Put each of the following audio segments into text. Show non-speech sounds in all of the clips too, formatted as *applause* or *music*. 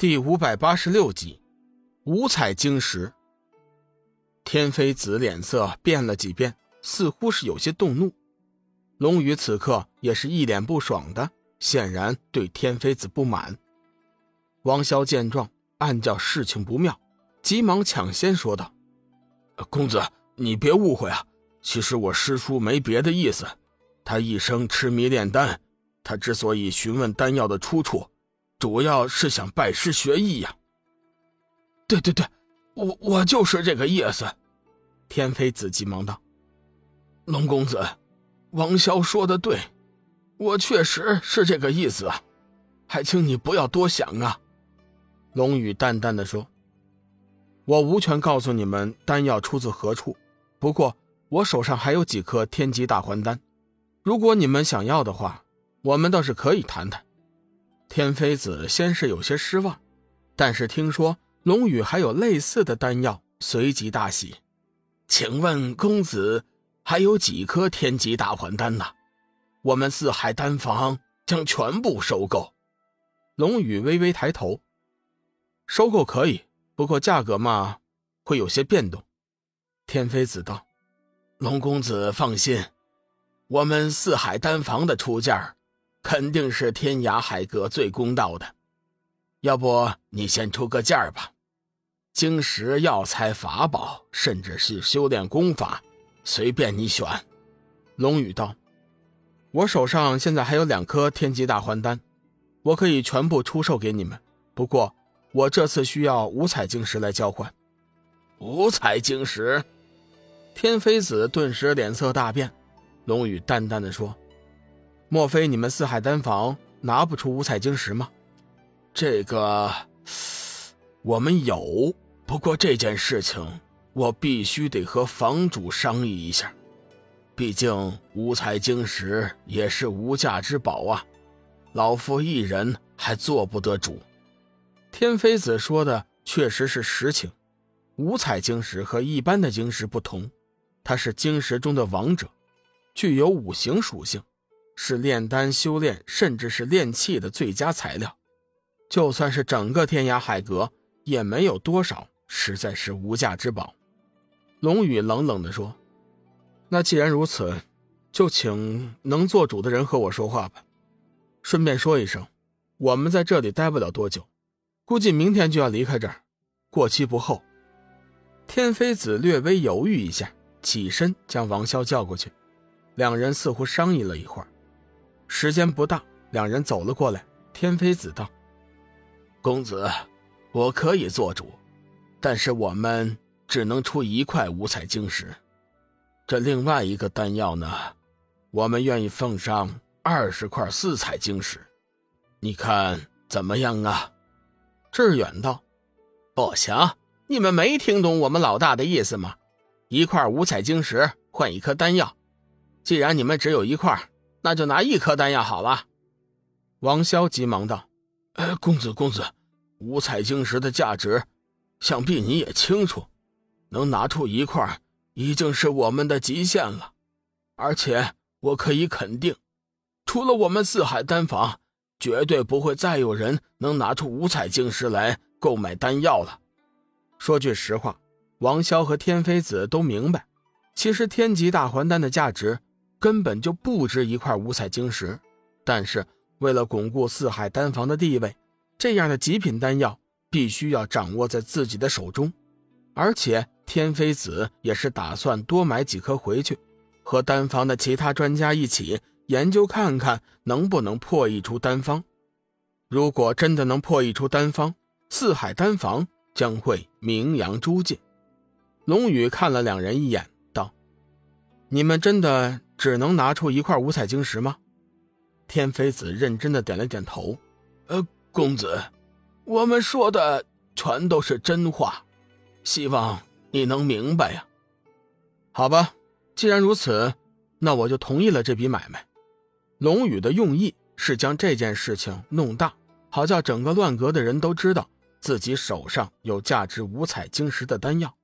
第五百八十六集，五彩晶石。天妃子脸色变了几变，似乎是有些动怒。龙宇此刻也是一脸不爽的，显然对天妃子不满。王潇见状，暗叫事情不妙，急忙抢先说道：“公子，你别误会啊，其实我师叔没别的意思，他一生痴迷炼丹，他之所以询问丹药的出处。”主要是想拜师学艺呀。对对对，我我就是这个意思。天妃子急忙道：“龙公子，王潇说的对，我确实是这个意思啊，还请你不要多想啊。”龙宇淡淡的说：“我无权告诉你们丹药出自何处，不过我手上还有几颗天级大还丹，如果你们想要的话，我们倒是可以谈谈。”天妃子先是有些失望，但是听说龙宇还有类似的丹药，随即大喜。请问公子还有几颗天级大还丹呢？我们四海丹房将全部收购。龙宇微微抬头，收购可以，不过价格嘛，会有些变动。天妃子道：“龙公子放心，我们四海丹房的出价。”肯定是天涯海阁最公道的，要不你先出个价吧？晶石、药材、法宝，甚至是修炼功法，随便你选。龙宇道：“我手上现在还有两颗天级大还丹，我可以全部出售给你们。不过我这次需要五彩晶石来交换。”五彩晶石，天妃子顿时脸色大变。龙宇淡淡的说。莫非你们四海丹房拿不出五彩晶石吗？这个我们有，不过这件事情我必须得和房主商议一下。毕竟五彩晶石也是无价之宝啊，老夫一人还做不得主。天妃子说的确实是实情，五彩晶石和一般的晶石不同，它是晶石中的王者，具有五行属性。是炼丹、修炼，甚至是炼器的最佳材料。就算是整个天涯海阁，也没有多少，实在是无价之宝。龙宇冷冷地说：“那既然如此，就请能做主的人和我说话吧。顺便说一声，我们在这里待不了多久，估计明天就要离开这儿，过期不候。”天妃子略微犹豫一下，起身将王潇叫过去，两人似乎商议了一会儿。时间不大，两人走了过来。天妃子道：“公子，我可以做主，但是我们只能出一块五彩晶石。这另外一个丹药呢，我们愿意奉上二十块四彩晶石，你看怎么样啊？”志远道：“不行，你们没听懂我们老大的意思吗？一块五彩晶石换一颗丹药，既然你们只有一块。”那就拿一颗丹药好了。王潇急忙道：“哎，公子，公子，五彩晶石的价值，想必你也清楚。能拿出一块，已经是我们的极限了。而且我可以肯定，除了我们四海丹房，绝对不会再有人能拿出五彩晶石来购买丹药了。”说句实话，王潇和天妃子都明白，其实天级大还丹的价值。根本就不值一块五彩晶石，但是为了巩固四海丹房的地位，这样的极品丹药必须要掌握在自己的手中。而且天妃子也是打算多买几颗回去，和丹房的其他专家一起研究，看看能不能破译出丹方。如果真的能破译出丹方，四海丹房将会名扬诸界。龙宇看了两人一眼，道：“你们真的？”只能拿出一块五彩晶石吗？天妃子认真的点了点头。呃，公子，我们说的全都是真话，希望你能明白呀。好吧，既然如此，那我就同意了这笔买卖。龙宇的用意是将这件事情弄大，好叫整个乱阁的人都知道自己手上有价值五彩晶石的丹药。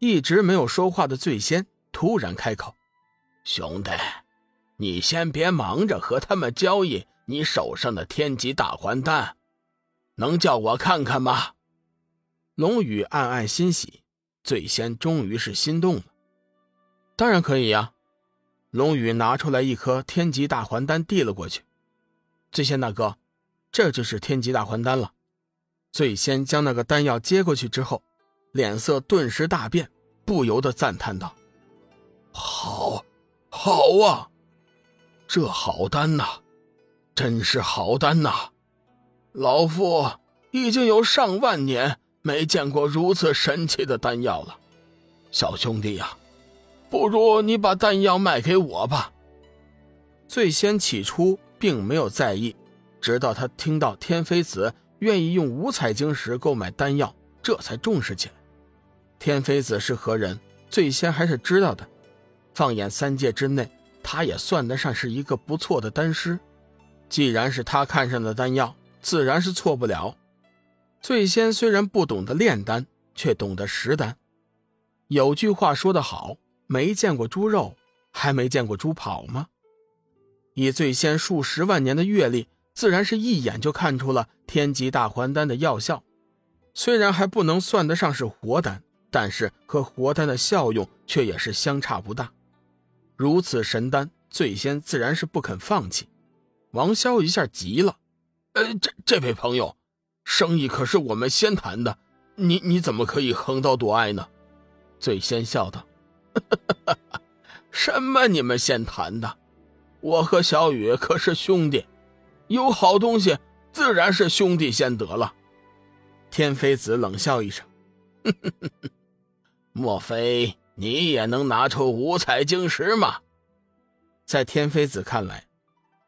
一直没有说话的醉仙突然开口。兄弟，你先别忙着和他们交易你手上的天级大还丹，能叫我看看吗？龙宇暗暗欣喜，醉仙终于是心动了。当然可以呀。龙宇拿出来一颗天级大还丹，递了过去。醉仙大哥，这就是天级大还丹了。醉仙将那个丹药接过去之后，脸色顿时大变，不由得赞叹道：“好，好啊，这好丹呐，真是好丹呐！老夫已经有上万年没见过如此神奇的丹药了。小兄弟呀，不如你把丹药卖给我吧。”醉仙起初并没有在意，直到他听到天妃子。愿意用五彩晶石购买丹药，这才重视起来。天妃子是何人，最先还是知道的。放眼三界之内，他也算得上是一个不错的丹师。既然是他看上的丹药，自然是错不了。最先虽然不懂得炼丹，却懂得识丹。有句话说得好：“没见过猪肉，还没见过猪跑吗？”以最先数十万年的阅历。自然是一眼就看出了天级大还丹的药效，虽然还不能算得上是活丹，但是和活丹的效用却也是相差不大。如此神丹，醉仙自然是不肯放弃。王潇一下急了：“呃，这这位朋友，生意可是我们先谈的，你你怎么可以横刀夺爱呢？”醉仙笑道：“什么你们先谈的？我和小雨可是兄弟。”有好东西，自然是兄弟先得了。天妃子冷笑一声：“ *laughs* 莫非你也能拿出五彩晶石吗？”在天妃子看来，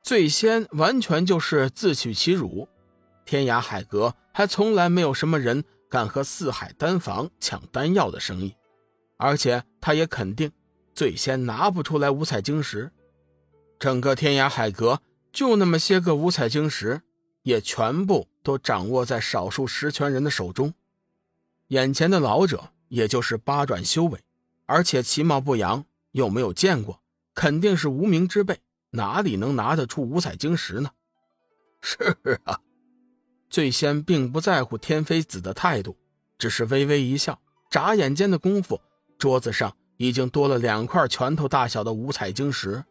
醉仙完全就是自取其辱。天涯海阁还从来没有什么人敢和四海丹房抢丹药的生意，而且他也肯定，醉仙拿不出来五彩晶石。整个天涯海阁。就那么些个五彩晶石，也全部都掌握在少数实权人的手中。眼前的老者，也就是八转修为，而且其貌不扬，又没有见过，肯定是无名之辈，哪里能拿得出五彩晶石呢？*laughs* 是啊，醉仙并不在乎天妃子的态度，只是微微一笑，眨眼间的功夫，桌子上已经多了两块拳头大小的五彩晶石。